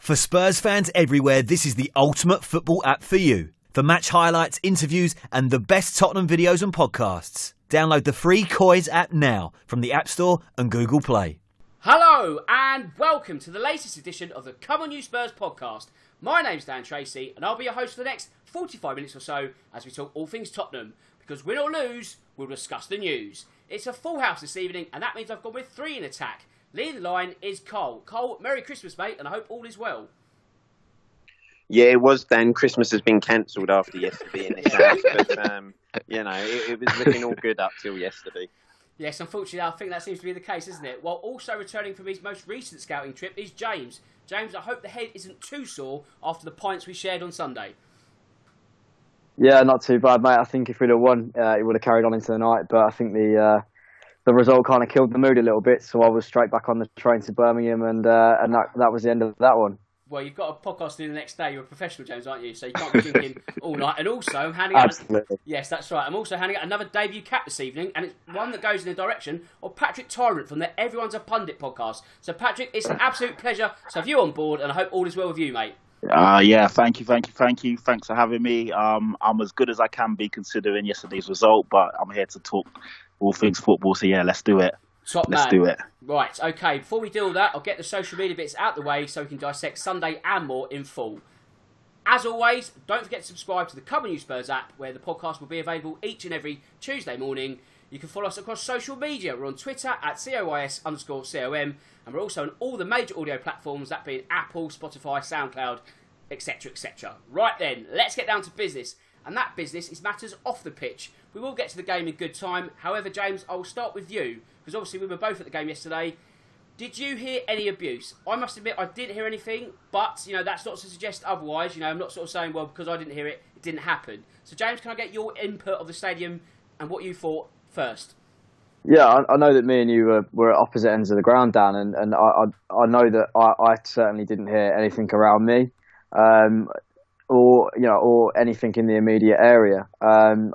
For Spurs fans everywhere, this is the ultimate football app for you. For match highlights, interviews, and the best Tottenham videos and podcasts. Download the free Coys app now from the App Store and Google Play. Hello and welcome to the latest edition of the Come On You Spurs podcast. My name's Dan Tracy and I'll be your host for the next 45 minutes or so as we talk all things Tottenham. Because win or lose, we'll discuss the news. It's a full house this evening and that means I've gone with three in attack. Leading the line is Cole. Cole, Merry Christmas, mate, and I hope all is well. Yeah, it was then. Christmas has been cancelled after yesterday in this house, but um, you know it, it, was looking all good up till yesterday. Yes, unfortunately, I think that seems to be the case, isn't it? While also returning from his most recent scouting trip is James. James, I hope the head isn't too sore after the pints we shared on Sunday. Yeah, not too bad, mate. I think if we'd have won, uh, it would have carried on into the night. But I think the uh, the result kind of killed the mood a little bit. So I was straight back on the train to Birmingham, and uh, and that that was the end of that one. Well, you've got a podcast to do the next day. You're a professional, James, aren't you? So you can't be drinking all night. And also, I'm handing out. Absolutely. Yes, that's right. I'm also handing out another debut cap this evening, and it's one that goes in the direction of Patrick Tyrant from the Everyone's a Pundit podcast. So, Patrick, it's an absolute pleasure to have you on board, and I hope all is well with you, mate. Uh, yeah, thank you, thank you, thank you. Thanks for having me. Um, I'm as good as I can be considering yesterday's result, but I'm here to talk all things football. So yeah, let's do it. Top Let's man. do it. Right, okay. Before we do all that, I'll get the social media bits out the way so we can dissect Sunday and more in full. As always, don't forget to subscribe to the On You Spurs app, where the podcast will be available each and every Tuesday morning. You can follow us across social media. We're on Twitter at COYS underscore COM, and we're also on all the major audio platforms, that being Apple, Spotify, SoundCloud, etc., etc. Right then, let's get down to business. And that business is matters off the pitch. We will get to the game in good time. However, James, I will start with you, because obviously we were both at the game yesterday. Did you hear any abuse? I must admit I didn't hear anything, but you know that's not to suggest otherwise. You know I'm not sort of saying well because I didn't hear it, it didn't happen. So James, can I get your input of the stadium and what you thought first? Yeah, I, I know that me and you were, were at opposite ends of the ground, Dan, and, and I, I, I know that I, I certainly didn't hear anything around me, um, or you know, or anything in the immediate area. Um,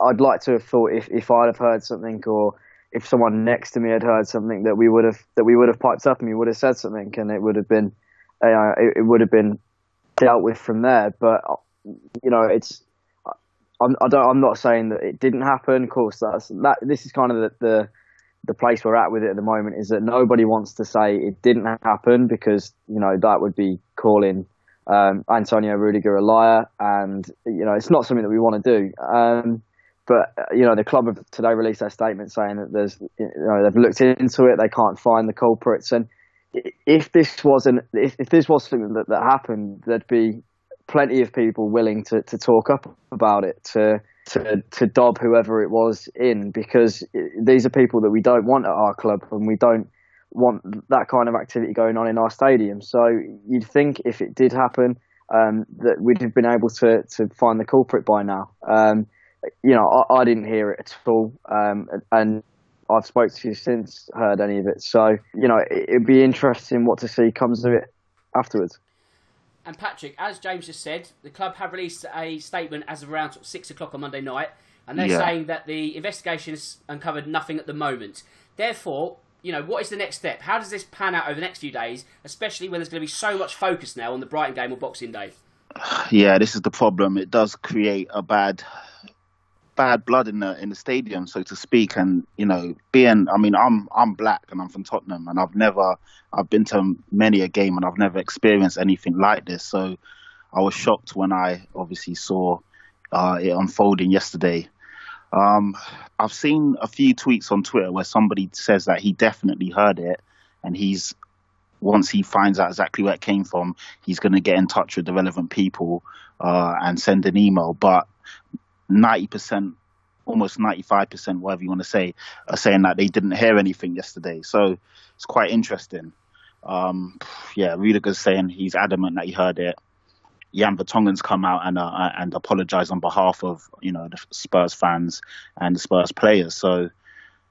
I'd like to have thought if, if I'd have heard something, or if someone next to me had heard something, that we would have that we would have piped up and we would have said something, and it would have been, you know, it, it would have been dealt with from there. But you know, it's I'm, I don't, I'm not saying that it didn't happen. Of course, that's that. This is kind of the, the the place we're at with it at the moment. Is that nobody wants to say it didn't happen because you know that would be calling um, Antonio Rudiger a liar, and you know it's not something that we want to do. Um, but you know the club have today released their statement saying that there's you know they've looked into it, they can't find the culprits, and if this wasn't if, if this was something that, that happened, there'd be plenty of people willing to, to talk up about it, to to to dob whoever it was in, because these are people that we don't want at our club, and we don't want that kind of activity going on in our stadium. So you'd think if it did happen, um, that we'd have been able to to find the culprit by now. Um, you know, I, I, didn't hear it at all, um, and I've spoke to you since heard any of it. So you know, it, it'd be interesting what to see comes of it afterwards. And Patrick, as James just said, the club have released a statement as of around sort of six o'clock on Monday night, and they're Yeah. saying that the investigation has uncovered nothing at the moment. Therefore, you know, what is the next step? How does this pan out over the next few days, especially when there's going to be so much focus now on the Brighton game on Boxing Day? Yeah, this is the problem. It does create a bad, bad blood in the in the stadium, so to speak. And you know, being, I mean, I'm I'm black and I'm from Tottenham, and I've never, I've been to many a game, and I've never experienced anything like this. So I was shocked when I obviously saw uh, it unfolding yesterday. Um, I've seen a few tweets on Twitter where somebody says that he definitely heard it, and he's once he finds out exactly where it came from, he's going to get in touch with the relevant people uh, and send an email. But 90%, almost 95%, whatever you want to say, are saying that they didn't hear anything yesterday. So it's quite interesting. Um, yeah, Rudiger's saying he's adamant that he heard it. Jan Vertonghen's come out and uh, and apologise on behalf of you know the Spurs fans and the Spurs players. So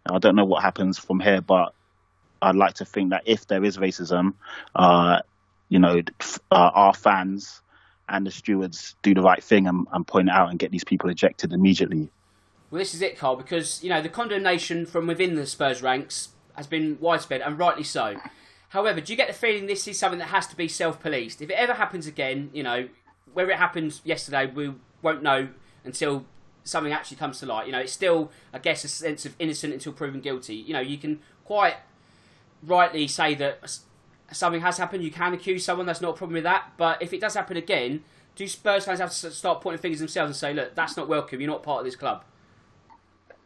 I don't know what happens from here, but I'd like to think that if there is racism, uh, you know, uh, our fans and the stewards do the right thing and, and point it out and get these people ejected immediately. Well, this is it, Carl, because you know the condemnation from within the Spurs ranks has been widespread and rightly so. However, do you get the feeling this is something that has to be self-policed? If it ever happens again, you know, whether it happened yesterday, we won't know until something actually comes to light. You know, it's still, I guess, a sense of innocent until proven guilty. You know, you can quite rightly say that something has happened. You can accuse someone. That's not a problem with that. But if it does happen again, do Spurs fans have to start pointing fingers themselves and say, "Look, that's not welcome. You're not part of this club."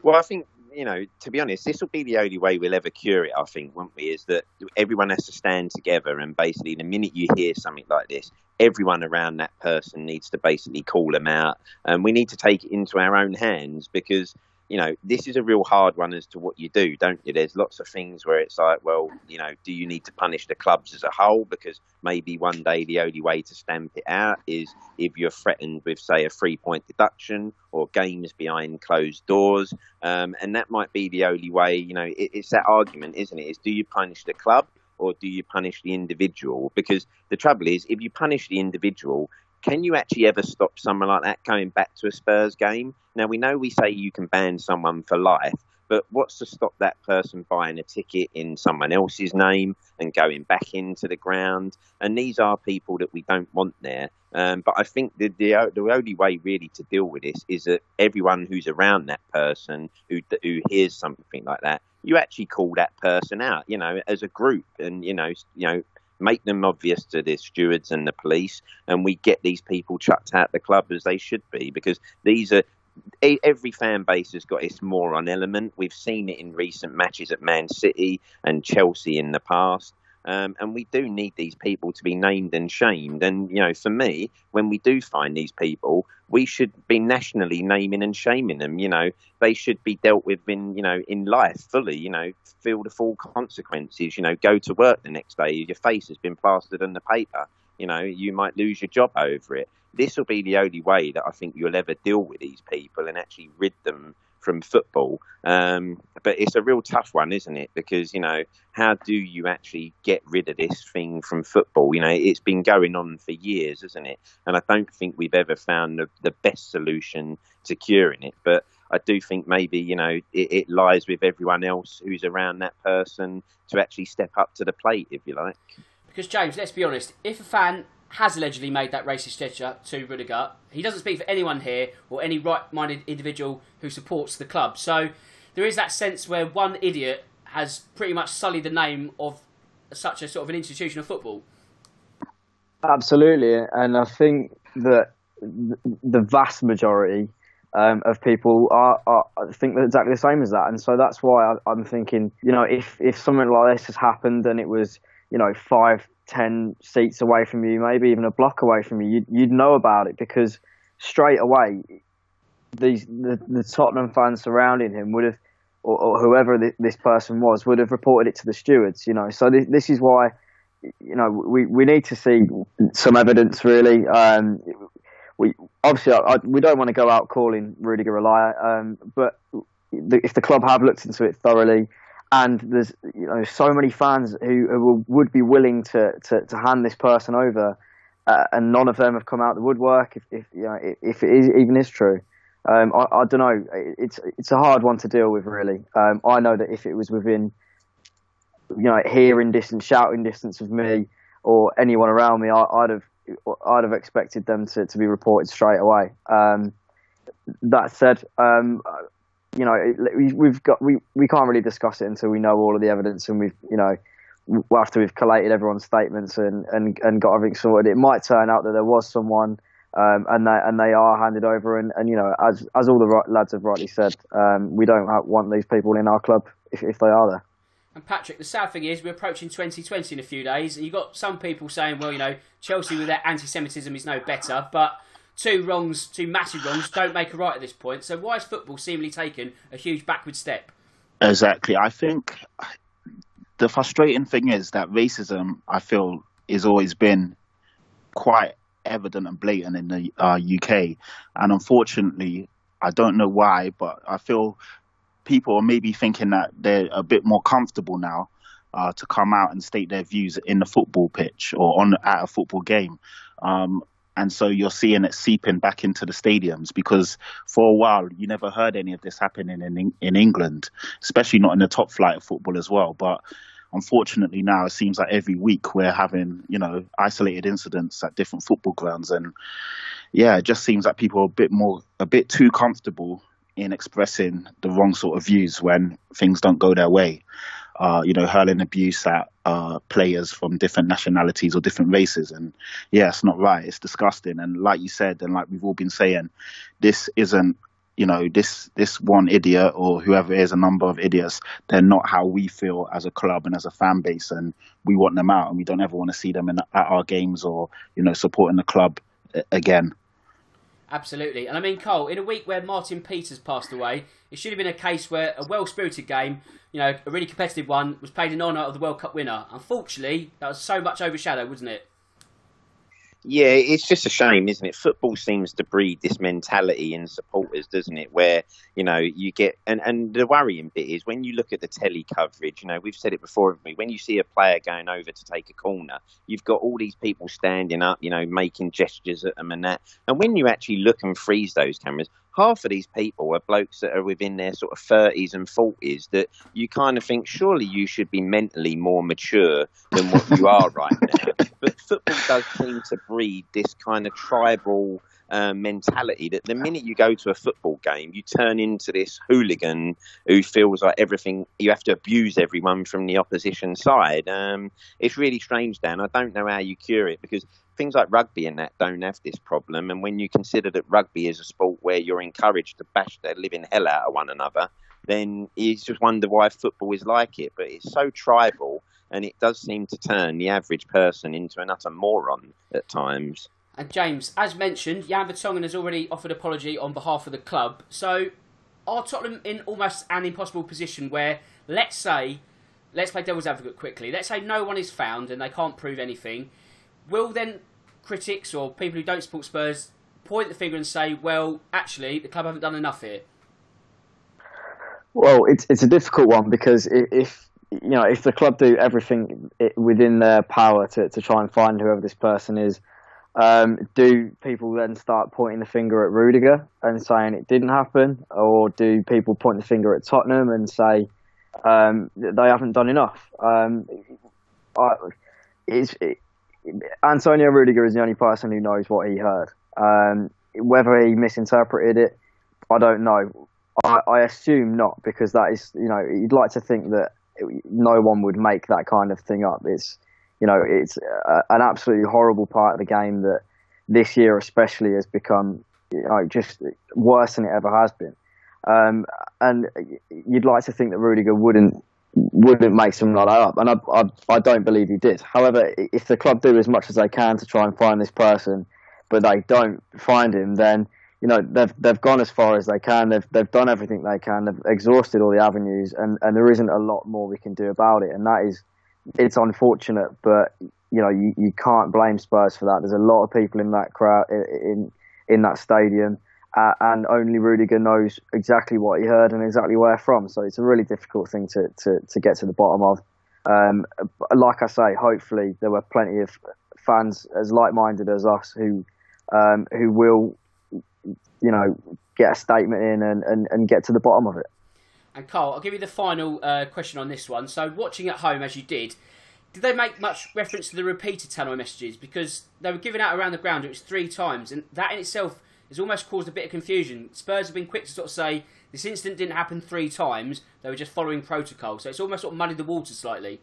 Well, I think you know, to be honest, this will be the only way we'll ever cure it. I think, won't we? Is that everyone has to stand together, and basically, the minute you hear something like this, everyone around that person needs to basically call them out, and we need to take it into our own hands because you know, this is a real hard one as to what you do, don't you? There's lots of things where it's like, well, you know, do you need to punish the clubs as a whole? Because maybe one day the only way to stamp it out is if you're threatened with, say, a three point deduction or games behind closed doors. Um, and that might be the only way, you know, it, it's that argument, isn't it? Is do you punish the club? Or do you punish the individual? Because the trouble is, if you punish the individual, can you actually ever stop someone like that going back to a Spurs game? Now, we know we say you can ban someone for life, but what's to stop that person buying a ticket in someone else's name and going back into the ground? And these are people that we don't want there. Um, but I think the, the, the only way really to deal with this is that everyone who's around that person who who hears something like that, you actually call that person out, you know, as a group, and you know, you know, make them obvious to the stewards and the police, and we get these people chucked out the club as they should be because these are every fan base has got its moron element. We've seen it in recent matches at Man City and Chelsea in the past. Um, and we do need these people to be named and shamed. And, you know, for me, when we do find these people, we should be nationally naming and shaming them. You know, they should be dealt with in, you know, in life fully, you know, feel the full consequences, you know, go to work the next day, your face has been plastered on the paper. You know, you might lose your job over it. This will be the only way that I think you'll ever deal with these people and actually rid them from football. Um, but it's a real tough one, isn't it? Because you know, how do you actually get rid of this thing from football? You know, it's been going on for years, isn't it? And I don't think we've ever found the, the best solution to curing it. But I do think maybe you know it, it lies with everyone else who's around that person to actually step up to the plate, if you like. Because James, let's be honest, if a fan has allegedly made that racist gesture to Rudiger. He doesn't speak for anyone here or any right-minded individual who supports the club. So there is that sense where one idiot has pretty much sullied the name of such a sort of an institution of football. Absolutely, and I think that the vast majority um, of people are, are think they're exactly the same as that, and so that's why I, am thinking, you know, if if something like this has happened and it was, you know, five, ten seats away from you, maybe even a block away from you, you'd, you'd know about it because straight away, these the, the Tottenham fans surrounding him would have, or, or whoever this person was, would have reported it to the stewards. You know, so this, this is why, you know, we, we need to see some evidence really. Um, we obviously I, we don't want to go out calling Rudiger a liar, um, but if the club have looked into it thoroughly and there's you know so many fans who, who would be willing to, to, to hand this person over, uh, and none of them have come out the woodwork. If, if you know if it is, even is true, um, I, I, don't know. It's it's a hard one to deal with, really. Um, I know that if it was within you know hearing distance, shouting distance of me or anyone around me, I, would have I'd have expected them to, to be reported straight away. Um, that said, um, you know, we've got we, we can't really discuss it until we know all of the evidence and we've you know after we've collated everyone's statements and, and, and got everything sorted. It might turn out that there was someone um, and they and they are handed over and, and you know as as all the lads have rightly said, um, we don't want these people in our club if, if they are there. And Patrick, the sad thing is, we're approaching 2020 in a few days, and you've got some people saying, well, you know, Chelsea with their anti Semitism is no better, but two wrongs, two massive wrongs, don't make a right at this point. So why is football seemingly taken a huge backward step? Exactly. I think the frustrating thing is that racism, I feel, has always been quite evident and blatant in the uh, UK, and unfortunately, I don't know why, but I feel people are maybe thinking that they're a bit more comfortable now uh, to come out and state their views in the football pitch or on at a football game. Um, and so you're seeing it seeping back into the stadiums because for a while you never heard any of this happening in in England, especially not in the top flight of football as well. But unfortunately now it seems like every week we're having you know isolated incidents at different football grounds, and yeah, it just seems like people are a bit more a bit too comfortable in expressing the wrong sort of views when things don't go their way. Uh, you know, hurling abuse at uh, players from different nationalities or different races. And yeah, it's not right. It's disgusting. And like you said, and like we've all been saying, this isn't, you know, this this one idiot or whoever is a number of idiots. They're not how we feel as a club and as a fan base, and we want them out, and we don't ever want to see them in, at our games or you know supporting the club again. Absolutely. And I mean, Cole, in a week where Martin Peters passed away, it should have been a case where a well spirited game, you know, a really competitive one, was played in honour of the World Cup winner. Unfortunately, that was so much overshadowed, wasn't it? Yeah, it's just a shame, isn't it? Football seems to breed this mentality in supporters, doesn't it? Where you know you get and and the worrying bit is when you look at the telly coverage. You know, we've said it before, we? When you see a player going over to take a corner, you've got all these people standing up, you know, making gestures at them and that. And when you actually look and freeze those cameras, half of these people are blokes that are within their sort of 30s and 40s that you kind of think surely you should be mentally more mature than what you are right now. But football does seem to breed this kind of tribal uh, mentality that the minute you go to a football game, you turn into this hooligan who feels like everything you have to abuse everyone from the opposition side. Um, it's really strange, Dan. I don't know how you cure it because things like rugby and that don't have this problem. And when you consider that rugby is a sport where you're encouraged to bash the living hell out of one another, then you just wonder why football is like it. But it's so tribal, and it does seem to turn the average person into an utter moron at times. And James, as mentioned, Jan Vertonghen has already offered apology on behalf of the club. So, are Tottenham in almost an impossible position where, let's say, let's play devil's advocate quickly. Let's say no one is found and they can't prove anything will then critics or people who don't support Spurs point the finger and say, well, actually, the club haven't done enough here? Well, it's it's a difficult one because if you know if the club do everything within their power to, to try and find whoever this person is, um, do people then start pointing the finger at Rudiger and saying it didn't happen, or do people point the finger at Tottenham and say um, they haven't done enough? Um, I, it's, it, Antonio Rudiger is the only person who knows what he heard. Um, whether he misinterpreted it, I don't know. I, I, assume not because that is, you know, you'd like to think that no one would make that kind of thing up. It's, you know, it's a, an absolutely horrible part of the game that this year especially has become, you know, just worse than it ever has been. Um, and you'd like to think that Rudiger wouldn't wouldn't make something like that up, and I, I, I don't believe he did. However, if the club do as much as they can to try and find this person, but they don't find him, then you know they've they've gone as far as they can. They've they've done everything they can. They've exhausted all the avenues, and and there isn't a lot more we can do about it. And that is, it's unfortunate, but you know you, you can't blame Spurs for that. There's a lot of people in that crowd in in that stadium uh, and only Rudiger knows exactly what he heard and exactly where from. So it's a really difficult thing to, to, to get to the bottom of. Um, like I say, hopefully there were plenty of fans as like-minded as us who um, who will, you know, get a statement in and, and, and get to the bottom of it. And Carl, I'll give you the final uh, question on this one. So, watching at home as you did, did they make much reference to the repeated tannoy messages? Because they were given out around the ground, it was three times, and that in itself has almost caused a bit of confusion. Spurs have been quick to sort of say this incident didn't happen three times; they were just following protocol. So it's almost sort of muddied the water slightly.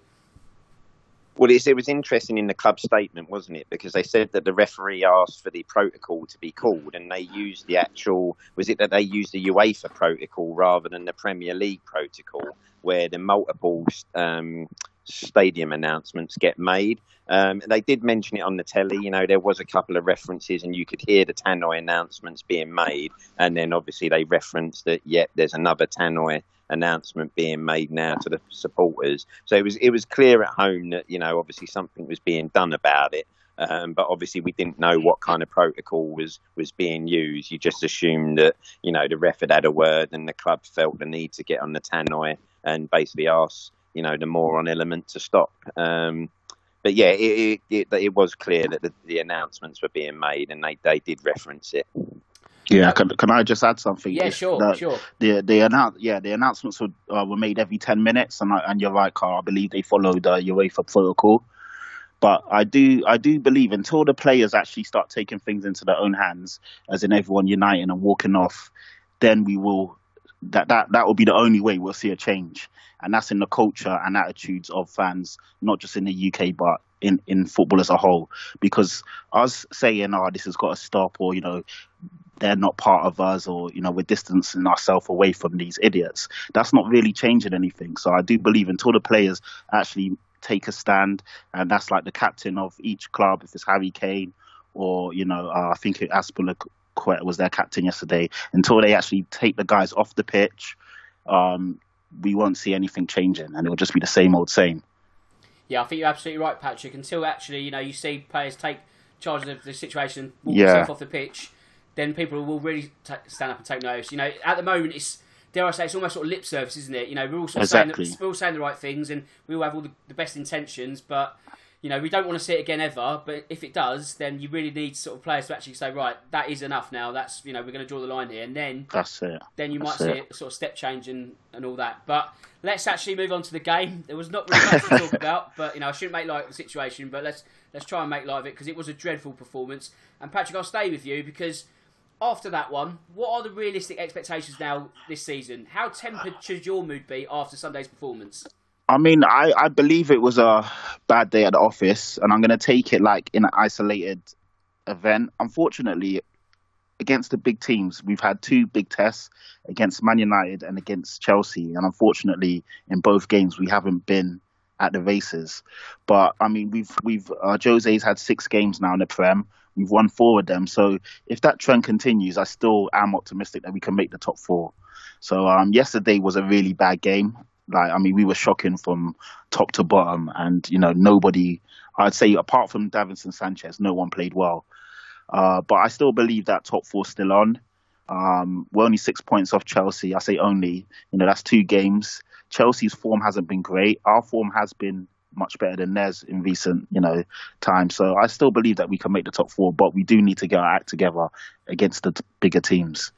Well, it was interesting in the club statement, wasn't it? Because they said that the referee asked for the protocol to be called, and they used the actual. Was it that they used the UEFA protocol rather than the Premier League protocol, where the multiple um, stadium announcements get made? Um, they did mention it on the telly. You know, there was a couple of references, and you could hear the Tannoy announcements being made. And then obviously they referenced that, Yet there's another Tannoy announcement being made now to the supporters. So it was it was clear at home that you know obviously something was being done about it. Um, but obviously we didn't know what kind of protocol was was being used. You just assumed that you know the ref had had a word, and the club felt the need to get on the tannoy and basically ask you know the moron element to stop. Um, but yeah, it, it, it, it, was clear that the, the, announcements were being made, and they, they did reference it. Yeah, can, can I just add something? Yeah, If sure, the, sure. The the announce yeah the announcements were uh, were made every ten minutes, and I, and you're right, Carl. I believe they followed uh, UEFA protocol. But I do I do believe until the players actually start taking things into their own hands, as in everyone uniting and walking off, then we will that that that will be the only way we'll see a change, and that's in the culture and attitudes of fans, not just in the UK but in in football as a whole. Because us saying, "Oh, this has got to stop," or you know, they're not part of us or you know we're distancing ourselves away from these idiots that's not really changing anything so i do believe until the players actually take a stand and that's like the captain of each club if it's harry kane or you know uh, i think Azpilicueta was their captain yesterday until they actually take the guys off the pitch um, we won't see anything changing and it'll just be the same old same Yeah, I think you're absolutely right, Patrick. Until actually, you know, you see players take charge of the situation, walk Yeah. themselves off the pitch, then people will really ta stand up and take notice. You know, at the moment, it's dare I say, it's almost sort of lip service, isn't it? You know, we're all sort of Exactly. saying the, we're all saying the right things, and we all have all the, the best intentions, but. You know, we don't want to see it again ever, but if it does, then you really need sort of players to actually say, right, that is enough now. That's you know, we're going to draw the line here, and then that's it then you might That's see it. a sort of step change and, and all that. But let's actually move on to the game. There was not really much to talk about, but you know I shouldn't make light of the situation. But let's let's try and make light of it because it was a dreadful performance. And Patrick, I'll stay with you because after that one, what are the realistic expectations now this season? How tempered should your mood be after Sunday's performance? I mean, I, I believe it was a bad day at the office, and I'm going to take it like in an isolated event. Unfortunately, against the big teams, we've had two big tests against Man United and against Chelsea, and unfortunately, in both games, we haven't been at the races. But I mean, we've we've uh, Jose's had six games now in the Prem. We've won four of them, so if that trend continues, I still am optimistic that we can make the top four. So um, yesterday was a really bad game. Like I mean, we were shocking from top to bottom, and you know nobody. I'd say apart from Davinson Sanchez, no one played well. Uh, but I still believe that top four still on. Um, we're only six points off Chelsea. I say only. You know that's two games. Chelsea's form hasn't been great. Our form has been much better than theirs in recent, you know, times. So I still believe that we can make the top four, but we do need to get our act together against the t- bigger teams.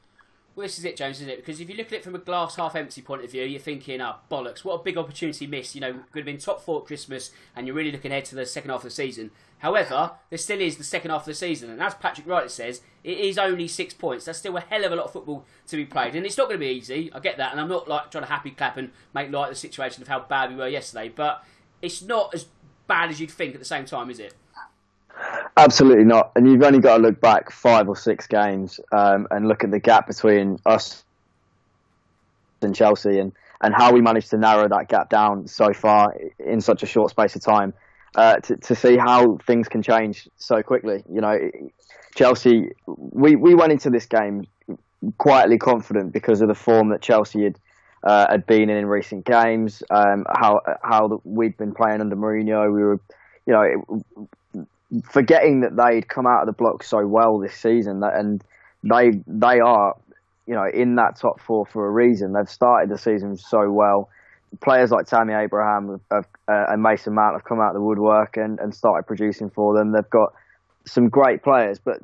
Well, this is it, James, isn't it? Because if you look at it from a glass half empty point of view, you're thinking, oh, bollocks, what a big opportunity missed. You know, could have been top four at Christmas, and you're really looking ahead to the second half of the season. However, there still is the second half of the season, and as Patrick Wright says, it is only six points. That's still a hell of a lot of football to be played, and it's not going to be easy. I get that, and I'm not like trying to happy clap and make light of the situation of how bad we were yesterday, but it's not as bad as you'd think at the same time, is it? Absolutely not. And you've only got to look back five or six games um, and look at the gap between us and Chelsea and, and how we managed to narrow that gap down so far in such a short space of time uh, to, to see how things can change so quickly. You know, Chelsea, we, we went into this game quietly confident because of the form that Chelsea had. Uh, had been in in recent games, um, how how we'd been playing under Mourinho, we were, you know, forgetting that they'd come out of the block so well this season, and they they are, you know, in that top four for a reason. They've started the season so well. Players like Tammy Abraham have, uh, and Mason Mount have come out of the woodwork and, and started producing for them. They've got some great players, but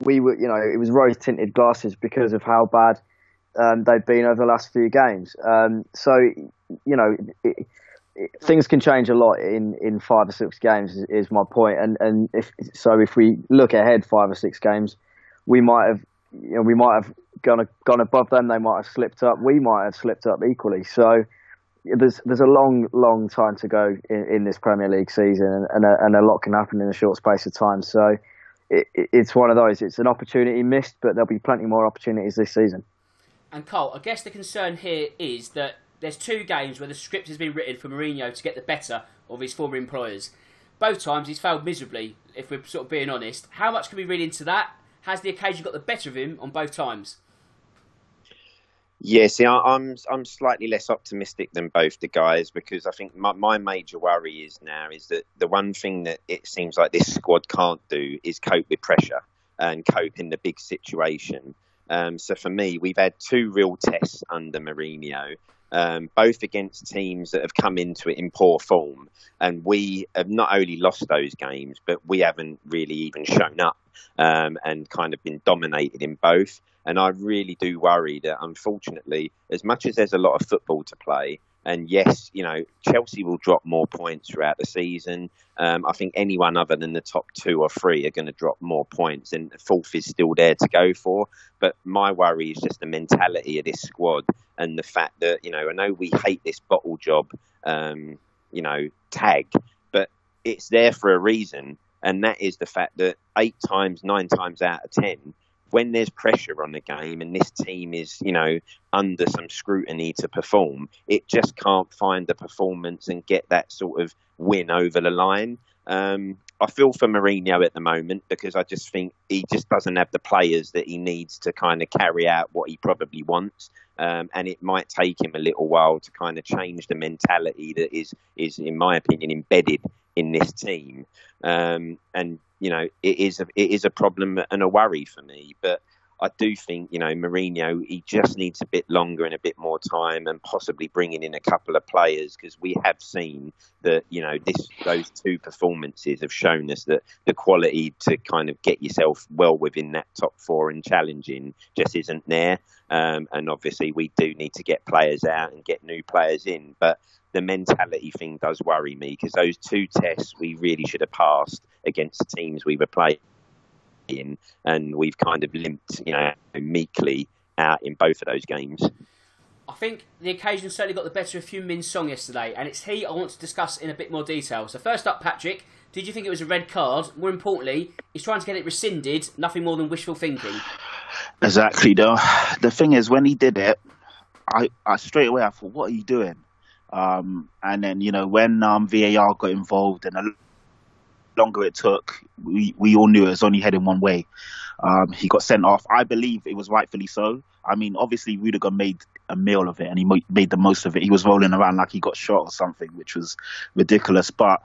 we were, you know, it was rose tinted glasses because of how bad um, they've been over the last few games. Um, so, you know, it, things can change a lot in, in five or six games. Is, is my point. And and if so, if we look ahead five or six games, we might have, you know, we might have gone gone above them. They might have slipped up. We might have slipped up equally. So. There's there's a long long time to go in, in this Premier League season, and, and, a, and a lot can happen in a short space of time. So it, it's one of those. It's an opportunity missed, but there'll be plenty more opportunities this season. And Cole, I guess the concern here is that there's two games where the script has been written for Mourinho to get the better of his former employers. Both times he's failed miserably, if we're sort of being honest. How much can we read into that? Has the occasion got the better of him on both times? Yeah, see, I'm I'm slightly less optimistic than both the guys because I think my, my major worry is now is that the one thing that it seems like this squad can't do is cope with pressure and cope in the big situation. Um, so for me, we've had two real tests under Mourinho, um, both against teams that have come into it in poor form, and we have not only lost those games, but we haven't really even shown up. um, and kind of been dominated in both. And I really do worry that, unfortunately, as much as there's a lot of football to play, and yes, you know, Chelsea will drop more points throughout the season. Um, I think anyone other than the top two or three are going to drop more points, and fourth is still there to go for. But my worry is just the mentality of this squad and the fact that, you know, I know we hate this bottle job, um, you know, tag, but it's there for a reason. And that is the fact that eight times, nine times out of ten, when there's pressure on the game and this team is, you know, under some scrutiny to perform, it just can't find the performance and get that sort of win over the line. Um, I feel for Mourinho at the moment because I just think he just doesn't have the players that he needs to kind of carry out what he probably wants. Um, and it might take him a little while to kind of change the mentality that is, is in my opinion, embedded in this team. Um, and you know, it is a, it is a problem and a worry for me. But I do think, you know, Mourinho, he just needs a bit longer and a bit more time and possibly bringing in a couple of players because we have seen that, you know, this those two performances have shown us that the quality to kind of get yourself well within that top four and challenging just isn't there. Um, and obviously, we do need to get players out and get new players in. But the mentality thing does worry me because those two tests we really should have passed against the teams we were playing in, and we've kind of limped, you know, meekly out in both of those games. I think the occasion certainly got the better of Heung Min Son yesterday, and it's he I want to discuss in a bit more detail. So first up, Patrick, did you think it was a red card? More importantly, he's trying to get it rescinded, nothing more than wishful thinking. Exactly, though. The thing is, when he did it, I, I straight away I thought, what are you doing? Um, and then you know when um, VAR got involved and the longer it took, we we all knew it was only heading one way. Um, he got sent off. I believe it was rightfully so. I mean, obviously Rudiger made a meal of it and he made the most of it. He was rolling around like he got shot or something, which was ridiculous. But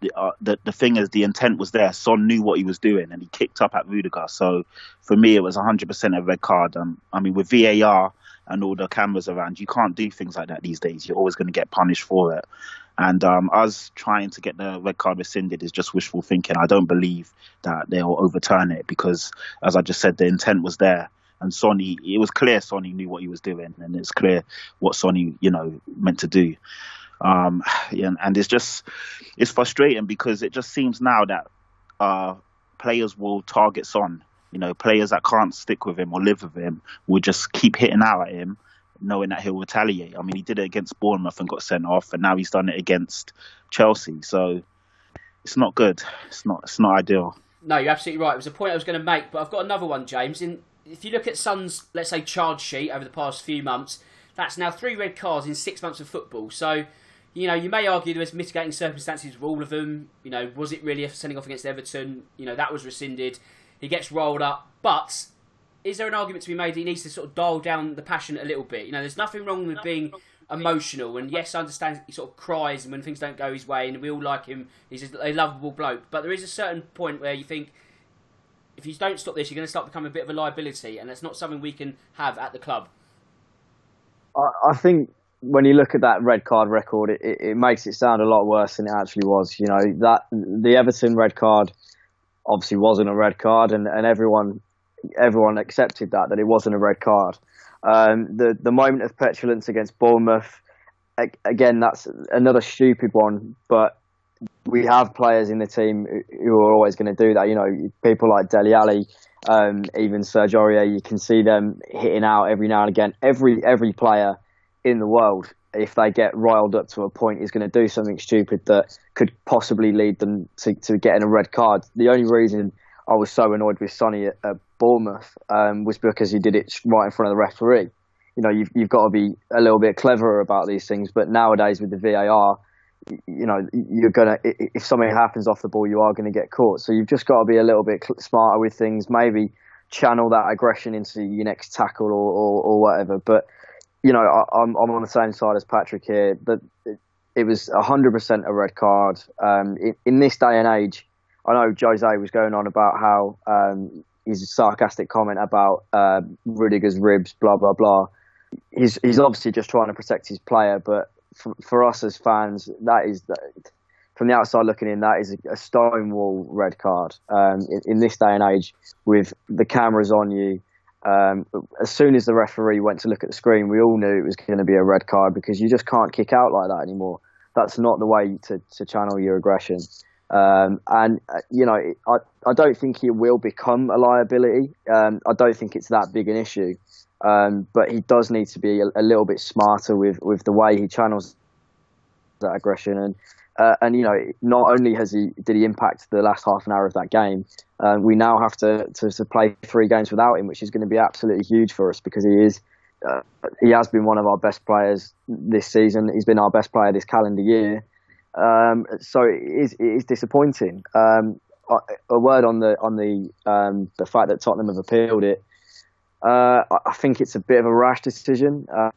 the, uh, the, the thing is, the intent was there. Son knew what he was doing, and he kicked up at Rudiger. So for me, it was 100% a red card. Um, I mean, with VAR, and all the cameras around. You can't do things like that these days. You're always going to get punished for it. And um, us trying to get the red card rescinded is just wishful thinking. I don't believe that they'll overturn it because, as I just said, the intent was there. And Sonny, it was clear Sonny knew what he was doing, and it's clear what Sonny, you know, meant to do. Um, and, and it's just, it's frustrating because it just seems now that uh, players will target Son you know, players that can't stick with him or live with him will just keep hitting out at him, knowing that he'll retaliate. I mean, he did it against Bournemouth and got sent off, and now he's done it against Chelsea. So it's not good. It's not. It's not ideal. No, you're absolutely right. It was a point I was going to make, but I've got another one, James. In if you look at Son's, let's say, charge sheet over the past few months, that's now three red cards in six months of football. So, you know, you may argue there was mitigating circumstances with all of them. You know, was it really a sending off against Everton? You know, that was rescinded. He gets rolled up, but is there an argument to be made that he needs to sort of dial down the passion a little bit? You know, there's nothing wrong with being emotional, and yes, I understand he sort of cries and when things don't go his way, and we all like him. He's a lovable bloke, but there is a certain point where you think if you don't stop this, you're going to start becoming a bit of a liability, and that's not something we can have at the club. I, I think when you look at that red card record, it, it, it, makes it sound a lot worse than it actually was. You know that the Everton red card obviously wasn't a red card, and, and everyone everyone accepted that that it wasn't a red card. Um, the the moment of petulance against Bournemouth, again, that's another stupid one. But we have players in the team who are always going to do that. You know, people like Dele Alli, um, even Serge Aurier. You can see them hitting out every now and again. Every every player in the world if they get riled up to a point, is going to do something stupid that could possibly lead them to, to getting a red card. The only reason I was so annoyed with Sonny at, at Bournemouth um, was because he did it right in front of the referee. You know, you've, you've got to be a little bit cleverer about these things. But nowadays with the VAR, you know, you're gonna if something happens off the ball, you are going to get caught. So you've just got to be a little bit smarter with things. Maybe channel that aggression into your next tackle or, or, or whatever. But you know, I, am I'm on the same side as Patrick here. But it, it was 100% a red card. Um, in, this day and age, I know Jose was going on about how um, his sarcastic comment about uh, Rudiger's ribs, blah blah blah. He's he's obviously just trying to protect his player, but for, for us as fans, that is from the outside looking in, that is a, a stonewall red card. Um, in, in, this day and age, with the cameras on you, um, as soon as the referee went to look at the screen, we all knew it was going to be a red card because you just can't kick out like that anymore. That's not the way to, to channel your aggression. Um, and uh, you know, I, I don't think he will become a liability. Um, I don't think it's that big an issue. Um, but he does need to be a, a, little bit smarter with, with the way he channels that aggression. And uh, and you know, not only has he did he impact the last half an hour of that game, um, we now have to, to, to play three games without him, which is going to be absolutely huge for us because he is uh, he has been one of our best players this season. He's been our best player this calendar year. Um, so it is, it is disappointing. Um, a word on the on the um, the fact that Tottenham have appealed it. Uh, I think it's a bit of a rash decision. Uh,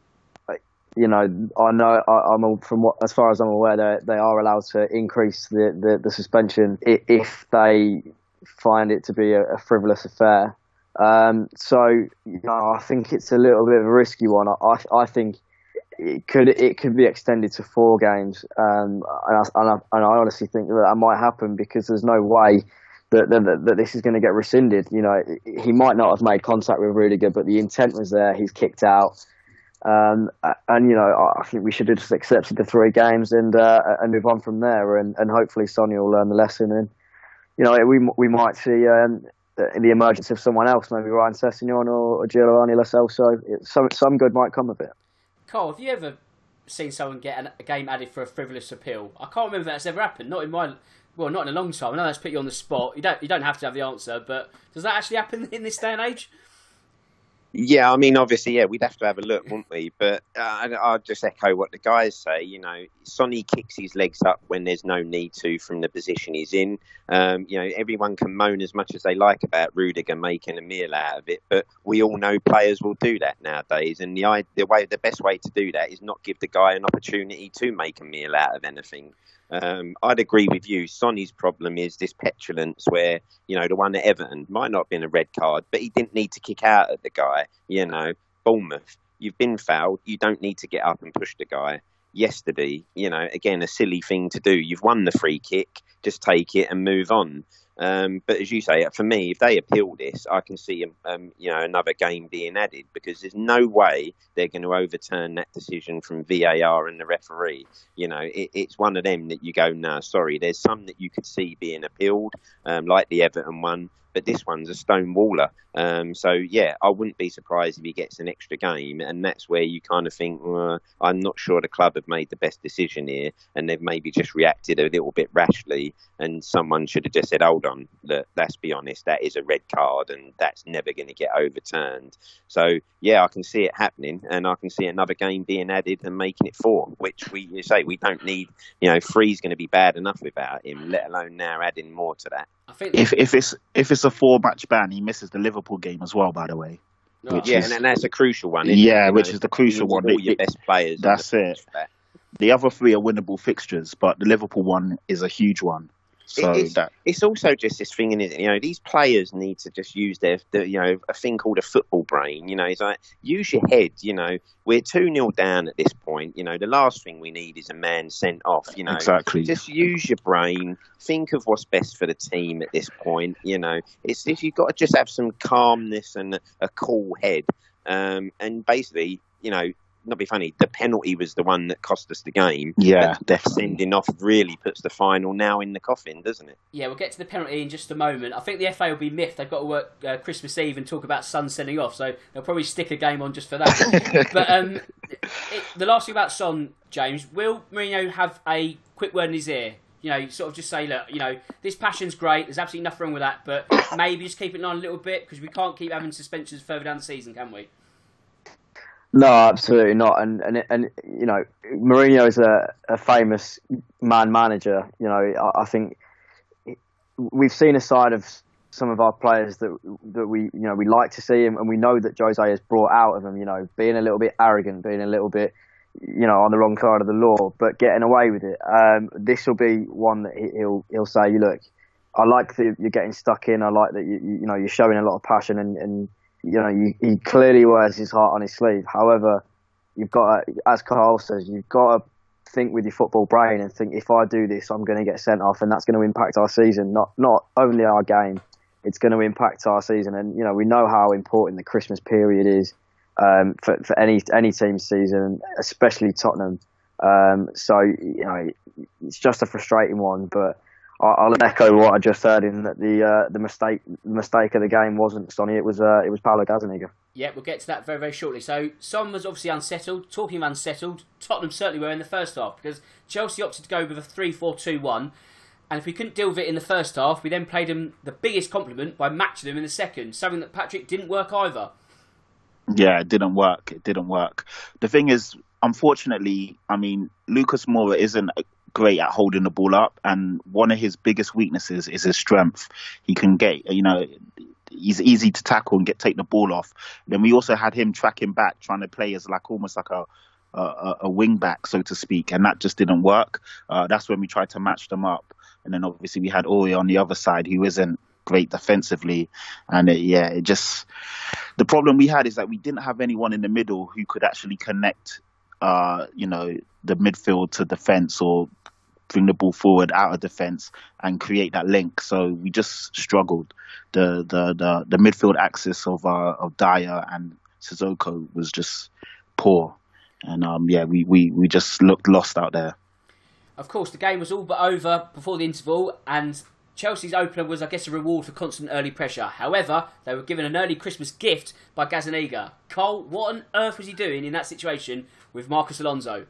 you know, I know I, am from what, as far as I'm aware, they they are allowed to increase the, the, the suspension if they find it to be a, a frivolous affair. Um, so you know, I think it's a little bit of a risky one. I I think it could it could be extended to four games, um, and, I, and, I, and I honestly think that that might happen because there's no way that, that, that this is going to get rescinded. You know, he might not have made contact with Rudiger, but the intent was there. He's kicked out. Um, and you know, I think we should have just accepted the three games and uh, and move on from there. And, and hopefully, Sonny will learn the lesson. And you know, we we might see um, the emergence of someone else, maybe Ryan Sessegnon or, or Giovanni Lo Celso. Some some good might come of it. Carl, have you ever seen someone get a game added for a frivolous appeal? I can't remember that's ever happened. Not in my well, not in a long time. I know that's put you on the spot. You don't you don't have to have the answer, but does that actually happen in this day and age? Yeah, I mean, obviously, yeah, we'd have to have a look, wouldn't we? But uh, I'll just echo what the guys say. You know, Sonny kicks his legs up when there's no need to from the position he's in. Um, you know, everyone can moan as much as they like about Rudiger making a meal out of it, but we all know players will do that nowadays. And the the way, the best way to do that is not give the guy an opportunity to make a meal out of anything. Um, I'd agree with you. Sonny's problem is this petulance where, you know, the one at Everton might not have been a red card, but he didn't need to kick out at the guy. You know, Bournemouth, you've been fouled. You don't need to get up and push the guy. Yesterday, you know, again, a silly thing to do. You've won the free kick, just take it and move on. Um, but as you say, for me, if they appeal this, I can see um, you know another game being added because there's no way they're going to overturn that decision from VAR and the referee. You know, it, it's one of them that you go, no, sorry. There's some that you could see being appealed, um, like the Everton one but this one's a stone waller. Um, so yeah, I wouldn't be surprised if he gets an extra game, and that's where you kind of think, well, I'm not sure the club have made the best decision here, and they've maybe just reacted a little bit rashly, and someone should have just said, hold on, look, let's be honest, that is a red card, and that's never going to get overturned. So yeah, I can see it happening, and I can see another game being added and making it four, which we you say we don't need. You know, three's going to be bad enough without him, let alone now adding more to that. I think if if it's if it's a four match ban, he misses the Liverpool game as well. By the way. yeah, is, and that's a crucial one. yeah, it? which is the crucial one. All your best players. That's it. The other three are winnable fixtures, but the Liverpool one is a huge one. So it's, that it's also just this thing, is You know, these players need to just use their, the, you know, a thing called a football brain. You know, it's like use your head. You know, we're two 0 down at this point. You know, the last thing we need is a man sent off. You know, exactly. Just use your brain. Think of what's best for the team at this point. You know, it's if you've got to just have some calmness and a, a cool head. Um, and basically, you know, not be funny, the penalty was the one that cost us the game. Yeah, definitely. Sending off really puts the final now in the coffin, doesn't it? Yeah, we'll get to the penalty in just a moment. I think the FA will be miffed. They've got to work uh, Christmas Eve and talk about Son sending off, so they'll probably stick a game on just for that. but um, it, the last thing about Son, James, will Mourinho have a quick word in his ear? You know, sort of just say, look, you know, this passion's great. There's absolutely nothing wrong with that, but maybe just keep it on a little bit because we can't keep having suspensions further down the season, can we? No, absolutely not. And and and you know, Mourinho is a, a famous man manager. You know, I, I, think we've seen a side of some of our players that that we you know we like to see, and, and we know that Jose has brought out of them. You know, being a little bit arrogant, being a little bit you know on the wrong side of the law, but getting away with it. Um, this will be one that he'll he'll say, "Look, I like that you're getting stuck in. I like that you you know you're showing a lot of passion and." and you know, you, he clearly wears his heart on his sleeve. However, you've got, to, as Carl says, you've got to think with your football brain and think if I do this, I'm going to get sent off, and that's going to impact our season, not not only our game. It's going to impact our season, and you know we know how important the Christmas period is um, for for any any team's season, especially Tottenham. Um, so you know it's just a frustrating one, but I'll echo what I just heard in that the uh, the mistake the mistake of the game wasn't Sonny. It was uh, it was Paulo Gazzaniga. Yeah, we'll get to that very very shortly. So Son was obviously unsettled. Talking of unsettled, Tottenham certainly were in the first half because Chelsea opted to go with a 3-4-2-1. And if we couldn't deal with it in the first half, we then played them the biggest compliment by matching them in the second, something that Patrick didn't work either. Yeah, it didn't work. It didn't work. The thing is, unfortunately, I mean, Lucas Moura isn't great at holding the ball up, and one of his biggest weaknesses is his strength. He can get, you know, he's easy to tackle and get take the ball off. Then we also had him tracking back, trying to play as like almost like a a, a wing back, so to speak, and that just didn't work. Uh, that's when we tried to match them up, and then obviously we had Ori on the other side, who isn't great defensively, and it, yeah, it just the problem we had is that we didn't have anyone in the middle who could actually connect, uh, you know, the midfield to defense or bring the ball forward out of defence and create that link. So we just struggled. The the the, the midfield axis of uh, of Dier and Sissoko was just poor, and um, yeah, we, we, we just looked lost out there. Of course, the game was all but over before the interval, and Chelsea's opener was, I guess, a reward for constant early pressure. However, they were given an early Christmas gift by Gazzaniga. Cole, what on earth was he doing in that situation with Marcos Alonso?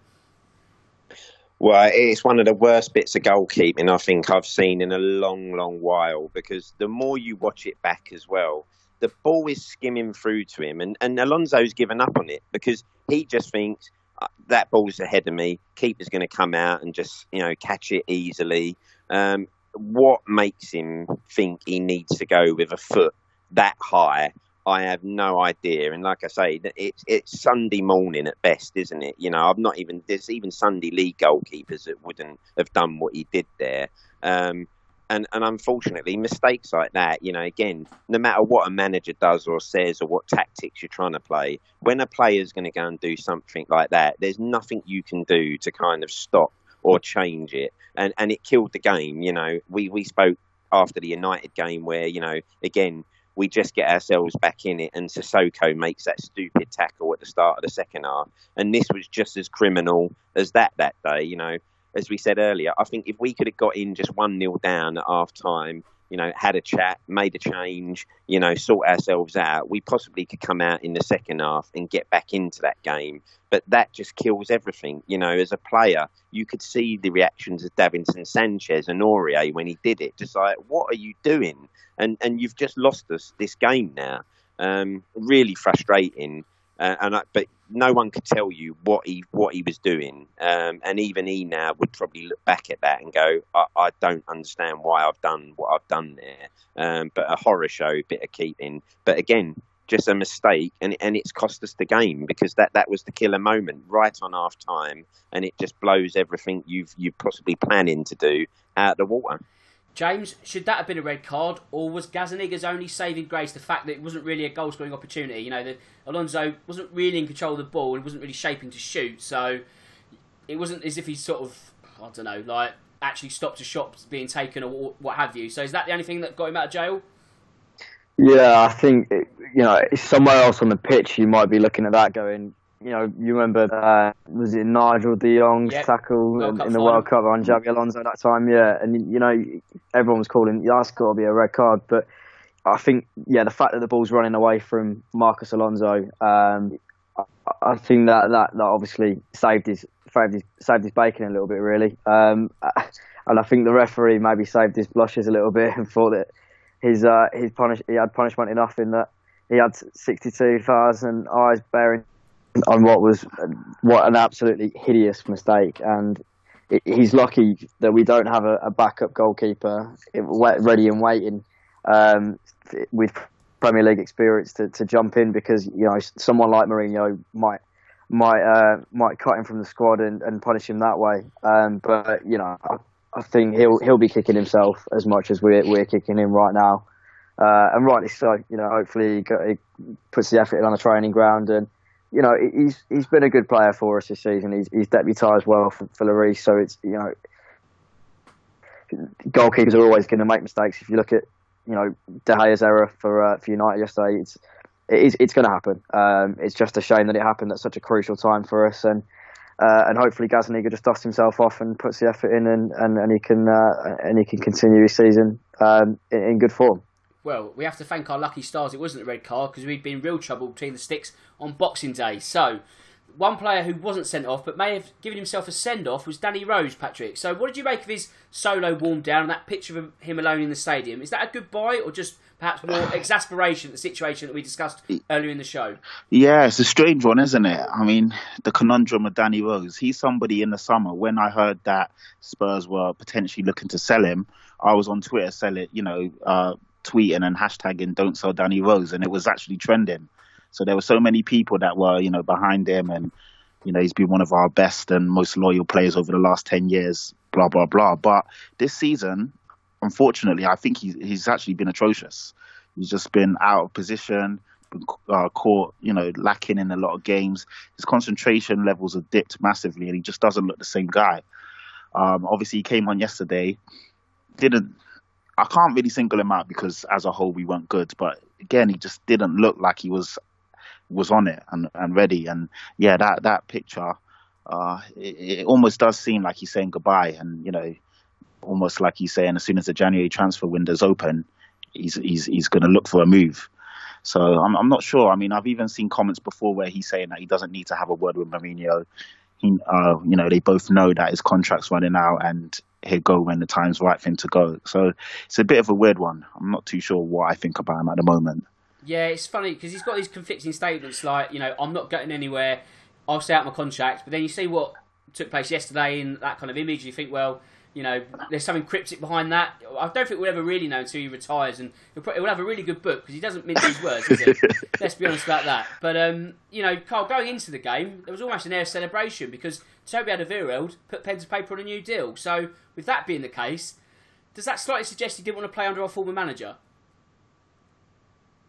Well, it's one of the worst bits of goalkeeping I think I've seen in a long, long while because the more you watch it back as well, the ball is skimming through to him, and, and Alonso's given up on it because he just thinks uh, that ball's ahead of me. Keeper's going to come out and just you know catch it easily. Um, what makes him think he needs to go with a foot that high I have no idea. And like I say, it's it's Sunday morning at best, isn't it? You know, I'm not even there's even Sunday league goalkeepers that wouldn't have done what he did there. Um, and and unfortunately, mistakes like that, you know, again, no matter what a manager does or says or what tactics you're trying to play, when a player's going to go and do something like that, there's nothing you can do to kind of stop or change it. And and it killed the game. You know, we we spoke after the United game where you know again we just get ourselves back in it, and Sissoko makes that stupid tackle at the start of the second half. And this was just as criminal as that that day. You know, as we said earlier, I think if we could have got in just one nil down at half time, you know, had a chat, made a change, you know, sort ourselves out, we possibly could come out in the second half and get back into that game. But that just kills everything. You know, as a player, you could see the reactions of Davinson Sanchez and Aurier when he did it. Just like, what are you doing? And and you've just lost us this game now. Um, really frustrating. Uh, and I, but no one could tell you what he what he was doing, um, and even he now would probably look back at that and go, I, I don't understand why I've done what I've done there. Um, but a horror show, bit of keeping. But again, just a mistake, and and it's cost us the game because that, that was the killer moment right on half time, and it just blows everything you've you possibly planning to do out of the water. James, should that have been a red card, or was Gazzaniga's only saving grace the fact that it wasn't really a goal scoring opportunity? You know, that Alonso wasn't really in control of the ball and wasn't really shaping to shoot, so it wasn't as if he sort of, I don't know, like actually stopped a shot being taken or what have you. So is that the only thing that got him out of jail? Yeah, I think you know somewhere else on the pitch you might be looking at that going, you know, you remember uh, was it Nigel De Jong's yep. tackle in, in, the World Cup on Xabi Alonso that time? Yeah, and you know everyone was calling that's got to be a red card, but I think yeah the fact that the ball's running away from Marcos Alonso, um, I, I, think that, that that obviously saved his saved his saved his bacon a little bit really, um, and I think the referee maybe saved his blushes a little bit and thought that his uh, his punish he had punishment enough in that he had 62,000 eyes bearing on what was what an absolutely hideous mistake, and it, he's lucky that we don't have a, a backup goalkeeper ready and waiting um, with Premier League experience to, to jump in because you know someone like Mourinho might might uh, might cut him from the squad and, and punish him that way. Um, but you know, I, think he'll he'll be kicking himself as much as we're we're kicking him right now, uh, and rightly so. You know, hopefully he, puts the effort on the training ground and you know, he's he's been a good player for us this season. He's he's deputised well for, for Lloris, so it's you know, goalkeepers are always going to make mistakes. If you look at you know De Gea's error for uh, for United yesterday, it's it is, it's going to happen. Um, it's just a shame that it happened at such a crucial time for us, and uh, and hopefully Gazzaniga just dusts himself off and puts the effort in, and, and, and he can uh, and he can continue his season um, in, in, good form. Well, we have to thank our lucky stars. It wasn't a red card because we'd been in real trouble between the sticks on Boxing Day. So. One player who wasn't sent off but may have given himself a send off was Danny Rose, Patrick. So, what did you make of his solo warm down and that picture of him alone in the stadium? Is that a goodbye or just perhaps more exasperation at the situation that we discussed earlier in the show. Yeah, it's a strange one, isn't it? I mean, the conundrum of Danny Rose. He's somebody in the summer when I heard that Spurs were potentially looking to sell him. I was on Twitter, sell it, you know, uh, tweeting and hashtagging "Don't sell Danny Rose," and it was actually trending. So there were so many people that were, you know, behind him, and you know, he's been one of our best and most loyal players over the last ten years. Blah blah blah. But this season, unfortunately, I think he's, he's actually been atrocious. He's just been out of position, been uh, caught, you know, lacking in a lot of games. His concentration levels have dipped massively, and he just doesn't look the same guy. Um, obviously, he came on yesterday. Didn't I can't really single him out because as a whole we weren't good, but again, he just didn't look like he was was on it and, and ready. And yeah, that that picture, uh, it, it, almost does seem like he's saying goodbye. And you know, almost like he's saying as soon as the January transfer window's open, he's he's he's going to look for a move. So I'm I'm not sure. I mean, I've even seen comments before where he's saying that he doesn't need to have a word with Mourinho. You know, they both know that his contract's running out and he'll go when the time's right for him to go. So it's a bit of a weird one. I'm not too sure what I think about him at the moment. Yeah, it's funny because he's got these conflicting statements like, you know, I'm not getting anywhere. I'll stay out my contract. But then you see what took place yesterday in that kind of image. You think, well, you know, there's something cryptic behind that. I don't think we'll ever really know until he retires, and he'll, probably, he'll have a really good book because he doesn't mince his words. Let's be honest about that. But um, you know, Carl, going into the game, there was almost an air of celebration because Toby Alderweireld put pen to paper on a new deal. So, with that being the case, does that slightly suggest he didn't want to play under our former manager?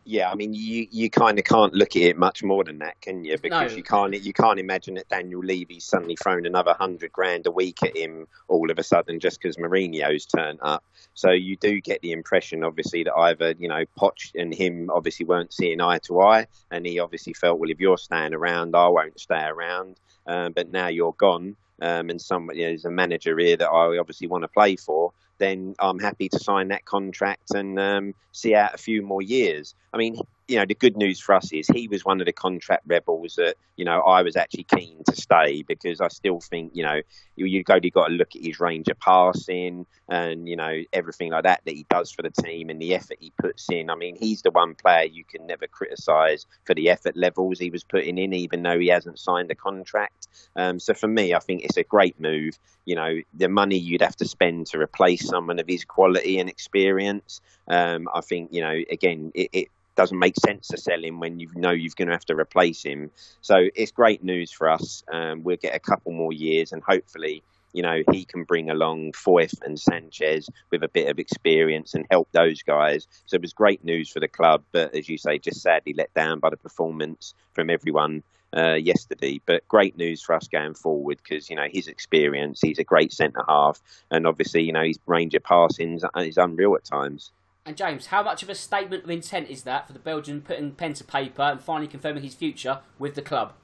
Yeah, I mean, you, you kind of can't look at it much more than that, can you? Because no. you can't you can't imagine that Daniel Levy's suddenly thrown another hundred grand a week at him all of a sudden just because Mourinho's turned up. So you do get the impression, obviously, that either you know Poch and him obviously weren't seeing eye to eye, and he obviously felt, well, if you're staying around, I won't stay around. Um, but now you're gone, um, and somebody you know, there's a manager here that I obviously want to play for then I'm happy to sign that contract and um, see out a few more years. I mean, you know, the good news for us is he was one of the contract rebels that, you know, I was actually keen to stay because I still think, you know, you, you've only got to look at his range of passing and, you know, everything like that that he does for the team and the effort he puts in. I mean, he's the one player you can never criticise for the effort levels he was putting in, even though he hasn't signed a contract. Um, so for me, I think it's a great move. You know, the money you'd have to spend to replace someone of his quality and experience. Um, I think, you know, again, it, it doesn't make sense to sell him when you know you're going to have to replace him. So it's great news for us. Um, we'll get a couple more years, and hopefully, you know, he can bring along Foyth and Sanchez with a bit of experience and help those guys. So it was great news for the club, but as you say, just sadly let down by the performance from everyone. Uh, yesterday, but great news for us going forward because you know his experience. He's a great centre half, and obviously you know his range of passing is unreal at times. And James, how much of a statement of intent is that for the Belgian putting pen to paper and finally confirming his future with the club?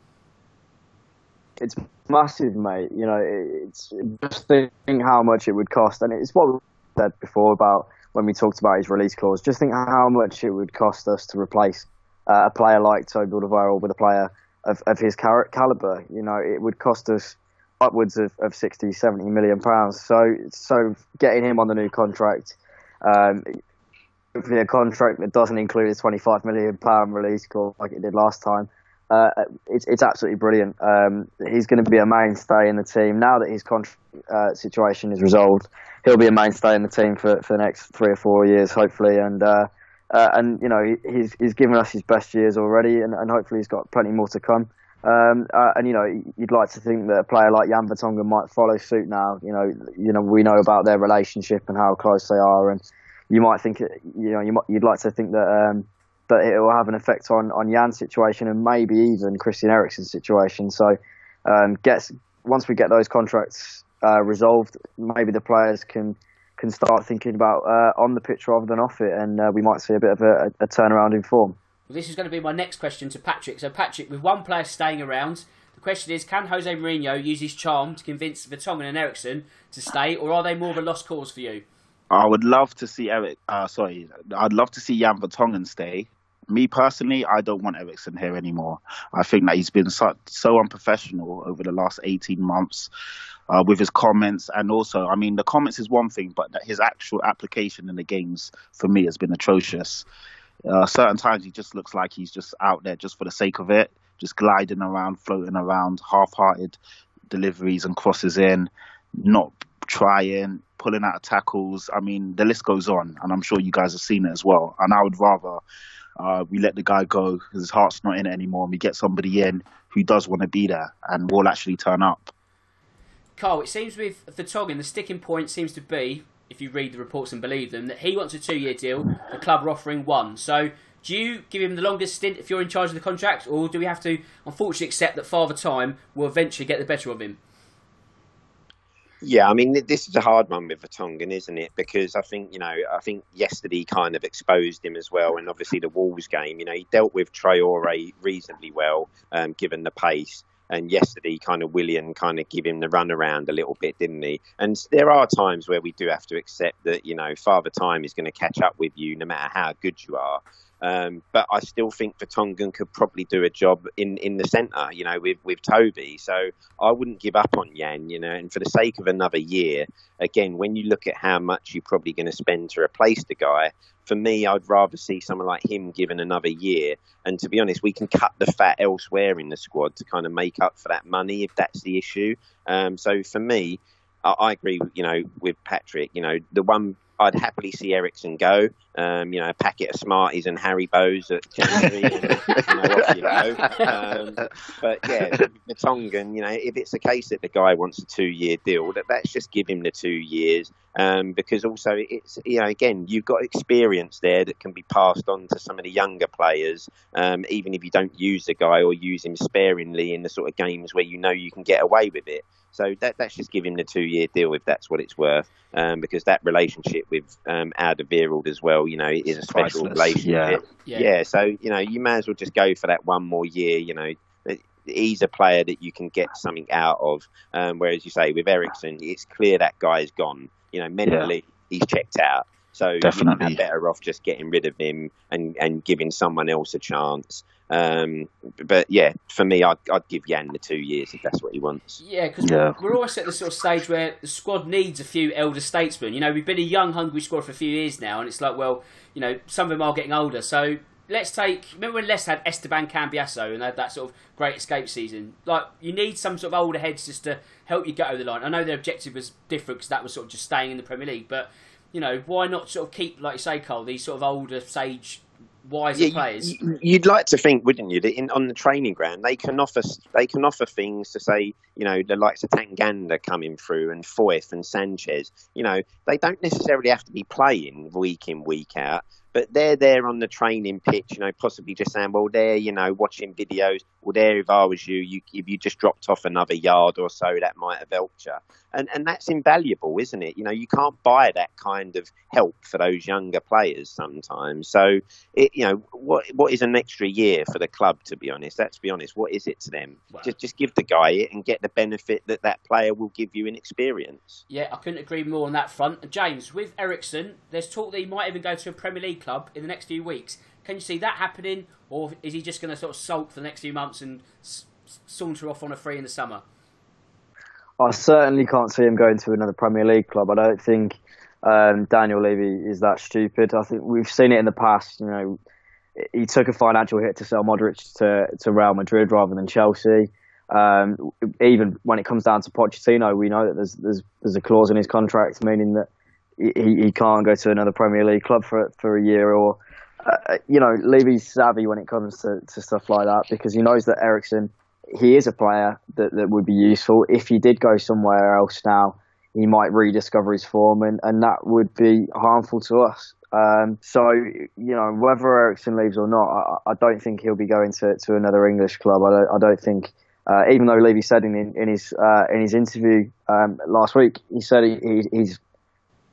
It's massive, mate. You know, it's just think how much it would cost, and it's what we said before about when we talked about his release clause. Just think how much it would cost us to replace uh, a player like Toby Alderweireld with a player of, of his caliber. You know, it would cost us upwards of, of 60, 70 million pounds. So, so getting him on the new contract, um, hopefully a contract that doesn't include a 25 million pound release clause like it did last time. Uh, it's, it's absolutely brilliant. Um, he's going to be a mainstay in the team now that his contract uh, situation is resolved. He'll be a mainstay in the team for, for the next three or four years, hopefully. And uh, uh and you know he's he's given us his best years already, and, and hopefully he's got plenty more to come. Um, uh, and you know, you'd like to think that a player like Jan Vertonghen might follow suit now. You know, you know, we know about their relationship and how close they are, and you might think, you know, you might, you'd like to think that um, that it will have an effect on on Jan's situation and maybe even Christian Eriksen's situation. So, um, gets once we get those contracts uh, resolved, maybe the players can can start thinking about uh, on the pitch rather than off it, and uh, we might see a bit of a, a turnaround in form. Well, this is going to be my next question to Patrick. So, Patrick, with one player staying around, the question is: Can Jose Mourinho use his charm to convince Vertonghen and Eriksen to stay, or are they more of a lost cause for you? I would love to see Eric. Uh, sorry, I'd love to see Jan Vertonghen stay. Me personally, I don't want Eriksen here anymore. I think that he's been so, so unprofessional over the last 18 months uh, with his comments. And also, I mean, the comments is one thing, but his actual application in the games for me has been atrocious. Uh, certain times he just looks like he's just out there just for the sake of it, just gliding around, floating around, half-hearted deliveries and crosses in, not trying, pulling out of tackles. I mean, the list goes on, and I'm sure you guys have seen it as well. And I would rather uh, we let the guy go his heart's not in it anymore, and we get somebody in who does want to be there and will actually turn up. Carl, it seems with Vertonghen, the sticking point seems to be, if you read the reports and believe them, that he wants a two-year deal. The club are offering one. So, do you give him the longest stint if you're in charge of the contract, or do we have to, unfortunately, accept that Father Time will eventually get the better of him? Yeah, I mean, this is a hard one with Vertonghen, isn't it? Because I think, you know, I think yesterday kind of exposed him as well. And obviously the Wolves game, you know, he dealt with Traore reasonably well, um, given the pace. And yesterday, kind of Willian kind of give him the runaround a little bit, didn't he? And there are times where we do have to accept that, you know, Father Time is going to catch up with you no matter how good you are. Um, but I still think Vertonghen could probably do a job in, in the centre, you know, with, with Toby. So I wouldn't give up on Jan, you know, and for the sake of another year, again, when you look at how much you're probably going to spend to replace the guy, for me, I'd rather see someone like him given another year. And to be honest, we can cut the fat elsewhere in the squad to kind of make up for that money if that's the issue. Um, so for me, I, I agree, you know, with Patrick. You know, the one I'd happily see Eriksen go. Um, you know, a packet of Smarties and Haribos at January, you know, off you go. Um, but yeah, Vertonghen, you know, if it's the case that the guy wants a two-year deal, that let's just give him the two years. Um, because also it's you know again you've got experience there that can be passed on to some of the younger players, um, even if you don't use the guy or use him sparingly in the sort of games where you know you can get away with it. So that, that's just give him the two-year deal if that's what it's worth, um, because that relationship with um, Alderweireld as well, you know, is a special Priceless, relationship. yeah. yeah, so you know, you may as well just go for that one more year. You know, he's a player that you can get something out of. Um, whereas you say with Eriksen, it's clear that guy's gone. You know, mentally he's checked out. So Definitely. you're better off just getting rid of him and, and giving someone else a chance. Um, but yeah, for me, I'd, I'd give Jan the two years if that's what he wants. Yeah, because Yeah. we're, we're always at the sort of stage where the squad needs a few elder statesmen. You know, we've been a young, hungry squad for a few years now, and it's like, well, you know, some of them are getting older. So let's take. Remember when Les had Esteban Cambiasso and they had that sort of great escape season? Like, you need some sort of older heads just to help you get over the line. I know their objective was different because that was sort of just staying in the Premier League, but you know, why not sort of keep, like you say, Cole, these sort of older, sage, wiser Yeah, players? you- you'd like to think, wouldn't you, that in, on the training ground they can offer they can offer things to say, you know, the likes of Tanganga coming through and Foyth and Sanchez. You know, they don't necessarily have to be playing week in week out, but they're there on the training pitch. You know, possibly just saying, well, there, you know, watching videos. Well, there, if I was you, you if you just dropped off another yard or so, that might have helped you. And and that's invaluable, isn't it? You know, you can't buy that kind of help for those younger players sometimes. So it, you know, what what is an extra year for the club? To be honest, let's be honest. What is it to them? Well- Just just give the guy it and get the benefit that that player will give you in experience. Yeah, I couldn't agree more on that front. James, with Eriksen, there's talk that he might even go to a Premier League club in the next few weeks. Can you see that happening, or is he just going to sort of sulk for the next few months and s- saunter off on a free in the summer? I certainly can't see him going to another Premier League club. I don't think um, Daniel Levy is that stupid. I think we've seen it in the past. You know, he took a financial hit to sell Modric to, to Real Madrid rather than Chelsea. Um, even when it comes down to Pochettino, we know that there's there's there's a clause in his contract meaning that he, he can't go to another Premier League club for for a year or. Uh, you know, Levy's savvy when it comes to, to stuff like that because he knows that Eriksen he is a player that, that would be useful. If he did go somewhere else now, he might rediscover his form, and, and that would be harmful to us. Um, so you know whether Eriksen leaves or not, I, I, don't think he'll be going to, to another English club. I don't, I don't think, uh, even though Levy said in, in his uh, in his interview um, last week, he said he, he's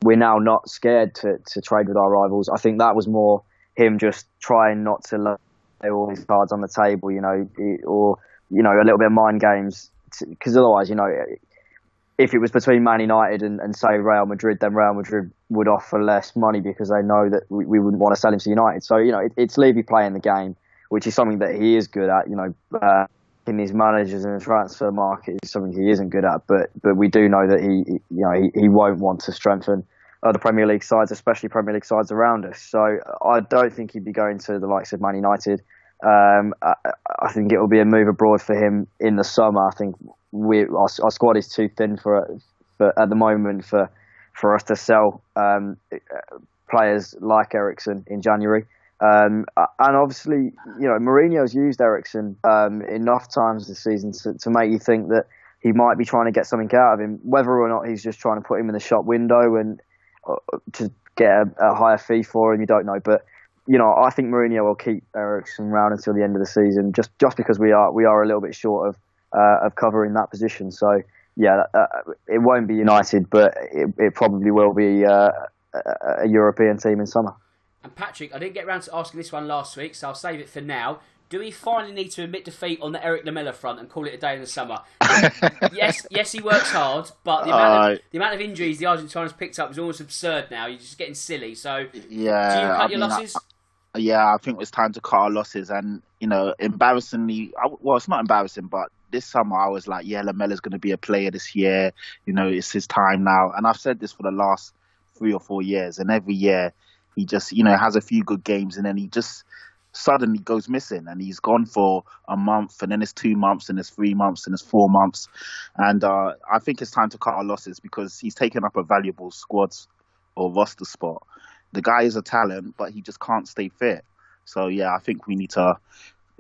we're now not scared to, to trade with our rivals. I think that was more him just trying not to lay all his cards on the table, you know, or you know a little bit of mind games, because otherwise, you know, if it was between Man United and, and say Real Madrid, then Real Madrid would offer less money because they know that we, we wouldn't want to sell him to United. So you know, it, it's Levy playing the game, which is something that he is good at. You know. Uh, in his managers in the transfer market is something he isn't good at. But but we do know that he, you know he, he won't want to strengthen other Premier League sides, especially Premier League sides around us. So I don't think he'd be going to the likes of Man United. Um, I, I, think it will be a move abroad for him in the summer. I think we our, our squad is too thin for, for at the moment for for us to sell um, players like Eriksen in January. Um, and obviously, you know, Mourinho's used Eriksen um, enough times this season to, to make you think that he might be trying to get something out of him. Whether or not he's just trying to put him in the shop window and uh, to get a, a, higher fee for him, you don't know. But you know, I think Mourinho will keep Eriksen around until the end of the season, just just because we are we are a little bit short of uh, of covering that position. So yeah, uh, it won't be United, but it, it probably will be uh, a European team in summer. And Patrick, I didn't get around to asking this one last week, so I'll save it for now. Do we finally need to admit defeat on the Erik Lamela front and call it a day in the summer? yes, yes, he works hard, but the amount, of, the amount of injuries the Argentines picked up is almost absurd now. You're just getting silly. So, yeah, do you cut I your mean, losses? I, yeah, I think it's time to cut our losses. And you know, embarrassingly, I, well, it's not embarrassing, but this summer I was like, yeah, Lamela's going to be a player this year. You know, it's his time now. And I've said this for the last three or four years, and every year he just, you know, has a few good games and then he just suddenly goes missing and he's gone for a month and then it's two months and it's three months and it's four months. And uh, I think it's time to cut our losses because he's taken up a valuable squad or roster spot. The guy is a talent, but he just can't stay fit. So yeah, I think we need to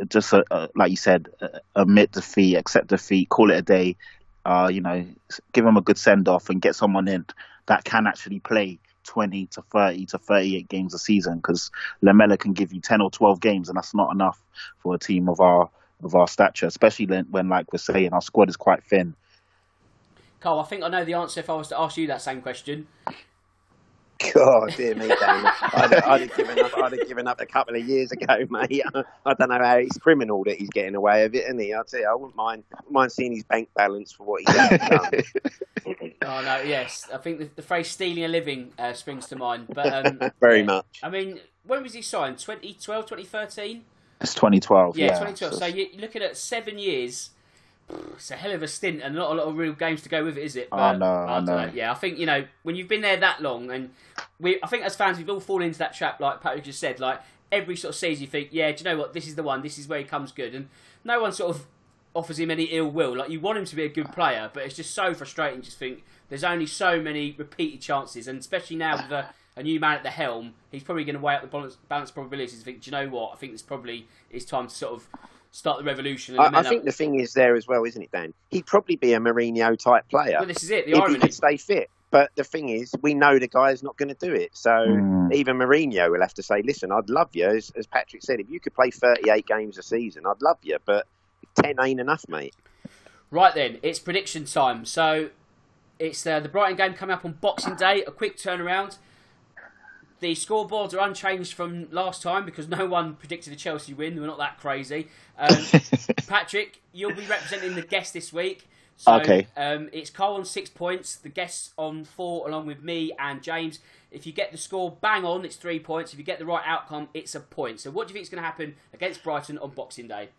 just, uh, uh, like you said, uh, admit defeat, accept defeat, call it a day. Uh, you know, give him a good send off and get someone in that can actually play 20 to 30 to 38 games a season because Lamela can give you 10 or 12 games, and that's not enough for a team of our of our stature, especially when, like we're saying, our squad is quite thin. Carl, I think I know the answer if I was to ask you that same question. God, dear me, Dan. I'd, I'd, have given up. I'd have given up a couple of years ago, mate. I don't know how it's criminal that he's getting away with it, isn't he? I tell you, I wouldn't mind, wouldn't mind seeing his bank balance for what he's done. Um, oh no, yes, I think the, the phrase "stealing a living" uh, springs to mind. But um, very much. I mean, when was he signed? 2012, 2013? It's 2012. Yeah, yeah 2012. So, so you're looking at seven years it's a hell of a stint and not a lot of real games to go with it, is it? But, I know, I, I know. know. Yeah, I think you know when you've been there that long, and we, I think as fans we've all fallen into that trap, like Patrick just said. Like every sort of season, you think, yeah, do you know what? This is the one. This is where he comes good, and no one sort of offers him any ill will. Like you want him to be a good player, but it's just so frustrating. Just think there's only so many repeated chances, and especially now with a, a new man at the helm, he's probably going to weigh up the balance, balance probabilities. And think, do you know what? I think it's probably it's time to sort of start the revolution. I, I think the thing is there as well, isn't it, Dan? He'd probably be a Mourinho type player. Well, this is it. The if irony. he could stay fit. But the thing is, we know the guy's not going to do it. So mm. even Mourinho will have to say, "Listen, I'd love you." As, as, Patrick said, if you could play 38 games a season, I'd love you. But 10 ain't enough, mate. Right then, it's prediction time. So it's uh, the Brighton game coming up on Boxing Day. A quick turnaround. The scoreboards are unchanged from last time because no one predicted a Chelsea win. We're not that crazy. Um, Patrick, you'll be representing the guest this week. So, okay. Um, it's Carl on six points, the guests on four, along with me and James. If you get the score bang on, it's three points. If you get the right outcome, it's a point. So, what do you think is going to happen against Brighton on Boxing Day?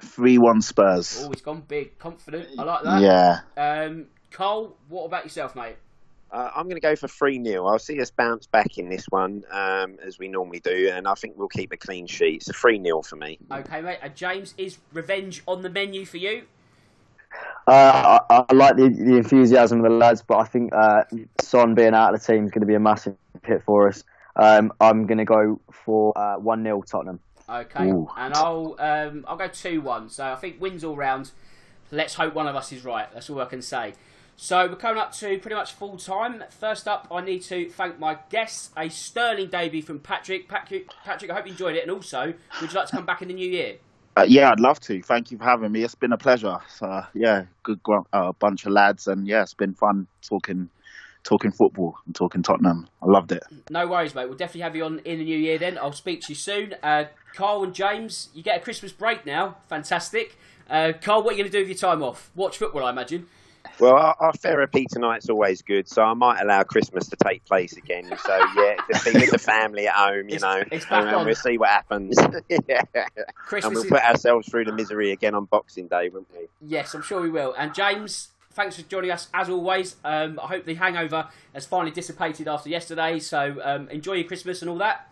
3 1 Spurs. Oh, it's gone big. Confident. I like that. Yeah. Um, Cole, what about yourself, mate? Uh, I'm going to go for 3 0. I'll see us bounce back in this one, um, as we normally do, and I think we'll keep a clean sheet. It's a 3 0 for me. Okay, mate. Uh, James, is revenge on the menu for you? Uh, I, I, like the, the, enthusiasm of the lads, but I think uh, Son being out of the team is going to be a massive hit for us. Um, I'm going to go for uh, 1 0 Tottenham. Okay, Ooh. and I'll um, I'll go 2 1. So I think wins all round. Let's hope one of us is right. That's all I can say. So we're coming up to pretty much full time. First up, I need to thank my guests. A sterling debut from Patrick. Patrick, Patrick, I hope you enjoyed it. And also, would you like to come back in the new year? Uh, yeah, I'd love to. Thank you for having me. It's been a pleasure. So, yeah, good uh, bunch of lads, and yeah, it's been fun talking talking football and talking Tottenham. I loved it. No worries, mate. We'll definitely have you on in the new year. Then I'll speak to you soon. Uh, Carl and James, you get a Christmas break now. Fantastic. Uh, Carl, what are you going to do with your time off? Watch football, I imagine. Well, our, our, therapy tonight's always good, so I might allow Christmas to take place again. So yeah, just be with the family at home, you it's, know, it's and, and we'll see what happens. yeah. Christmas and we'll is... put ourselves through the misery again on Boxing Day, won't we? Yes, I'm sure we will. And James, thanks for joining us as always. Um, I hope the hangover has finally dissipated after yesterday. So um, enjoy your Christmas and all that.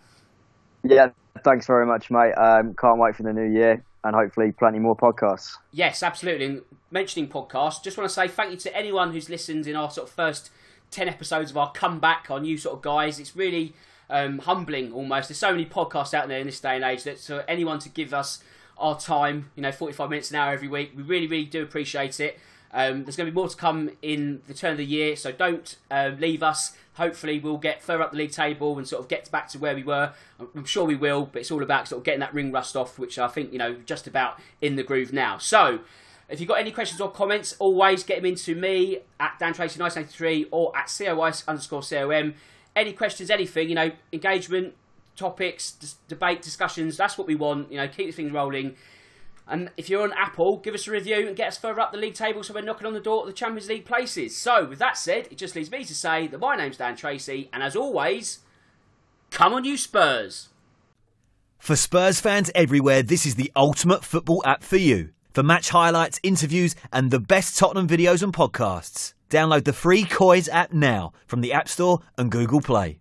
Yeah, thanks very much, mate. Um, can't wait for the new year and hopefully plenty more podcasts. Yes, absolutely. And mentioning podcasts, just want to say thank you to anyone who's listened in our sort of first 10 episodes of our comeback, our new sort of guys. It's really um, humbling almost. There's so many podcasts out there in this day and age that for anyone to give us our time, you know, 45 minutes an hour every week, we really, really do appreciate it. Um, there's going to be more to come in the turn of the year, so don't uh, leave us. Hopefully, we'll get further up the league table and sort of get back to where we were. I'm sure we will, but it's all about sort of getting that ring rust off, which I think you know just about in the groove now. So. If you've got any questions or comments, always get them into me at Dan Tracy 1983 or at COYS underscore COM. Any questions, anything, you know, engagement, topics, dis- debate, discussions, that's what we want. You know, keep the things rolling. And if you're on Apple, give us a review and get us further up the league table so we're knocking on the door of the Champions League places. So, with that said, it just leaves me to say that my name's Dan Tracy, and as always, come on, you Spurs! For Spurs fans everywhere, this is the ultimate football app for you. For match highlights, interviews, and the best Tottenham videos and podcasts, download the free Coys app now from the App Store and Google Play.